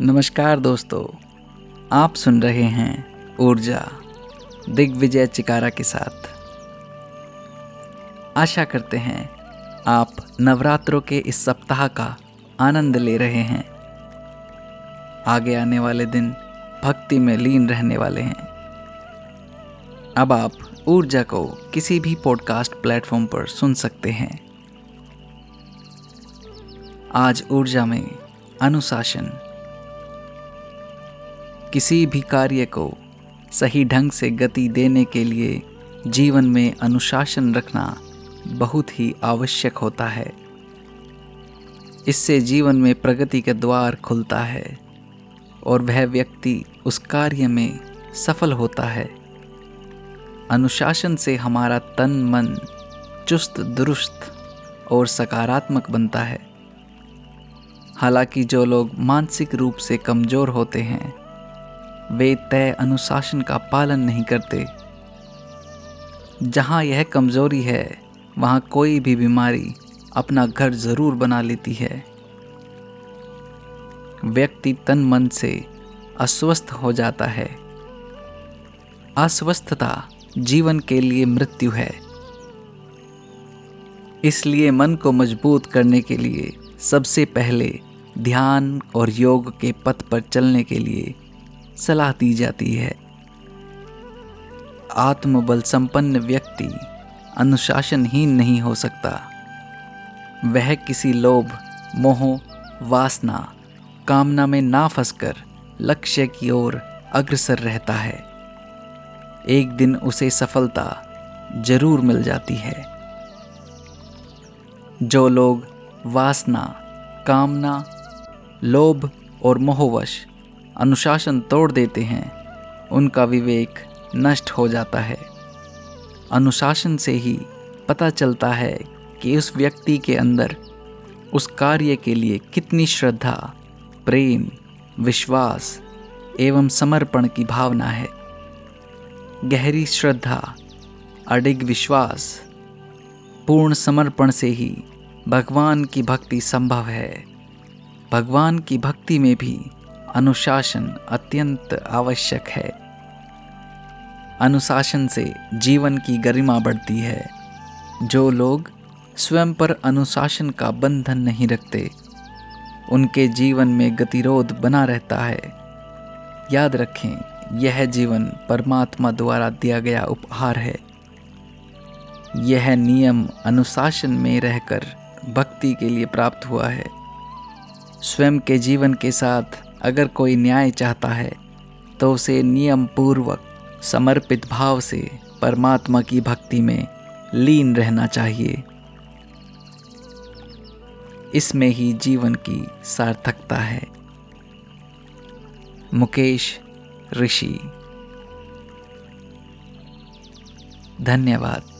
नमस्कार दोस्तों, आप सुन रहे हैं ऊर्जा, दिग्विजय चिकारा के साथ। आशा करते हैं आप नवरात्रों के इस सप्ताह का आनंद ले रहे हैं। आगे आने वाले दिन भक्ति में लीन रहने वाले हैं। अब आप ऊर्जा को किसी भी पॉडकास्ट प्लेटफॉर्म पर सुन सकते हैं। आज ऊर्जा में अनुशासन किसी भी कार्य को सही ढंग से गति देने के लिए जीवन में अनुशासन रखना बहुत ही आवश्यक होता है। इससे जीवन में प्रगति का द्वार खुलता है और वह व्यक्ति उस कार्य में सफल होता है। अनुशासन से हमारा तन, मन चुस्त, दुरुस्त और सकारात्मक बनता है। हालाँकि जो लोग मानसिक रूप से कमज़ोर होते हैं वे तय अनुशासन का पालन नहीं करते। जहाँ यह कमज़ोरी है, वहाँ कोई भी बीमारी अपना घर ज़रूर बना लेती है। व्यक्ति तन मन से अस्वस्थ हो जाता है। अस्वस्थता जीवन के लिए मृत्यु है। इसलिए मन को मज़बूत करने के लिए सबसे पहले ध्यान और योग के पथ पर चलने के लिए सलाह दी जाती है। आत्मबल संपन्न व्यक्ति अनुशासनहीन नहीं हो सकता। वह किसी लोभ, मोह, वासना, कामना में ना फंसकर लक्ष्य की ओर अग्रसर रहता है। एक दिन उसे सफलता ज़रूर मिल जाती है। जो लोग वासना, कामना, लोभ और मोहवश अनुशासन तोड़ देते हैं, उनका विवेक नष्ट हो जाता है। अनुशासन से ही पता चलता है कि उस व्यक्ति के अंदर उस कार्य के लिए कितनी श्रद्धा, प्रेम, विश्वास एवं समर्पण की भावना है। गहरी श्रद्धा, अडिग विश्वास, पूर्ण समर्पण से ही भगवान की भक्ति संभव है। भगवान की भक्ति में भी अनुशासन अत्यंत आवश्यक है। अनुशासन से जीवन की गरिमा बढ़ती है। जो लोग स्वयं पर अनुशासन का बंधन नहीं रखते, उनके जीवन में गतिरोध बना रहता है। याद रखें, यह जीवन परमात्मा द्वारा दिया गया उपहार है। यह नियम अनुशासन में रहकर भक्ति के लिए प्राप्त हुआ है। स्वयं के जीवन के साथ अगर कोई न्याय चाहता है तो उसे नियम पूर्वक समर्पित भाव से परमात्मा की भक्ति में लीन रहना चाहिए। इसमें ही जीवन की सार्थकता है। मुकेश ऋषि। धन्यवाद।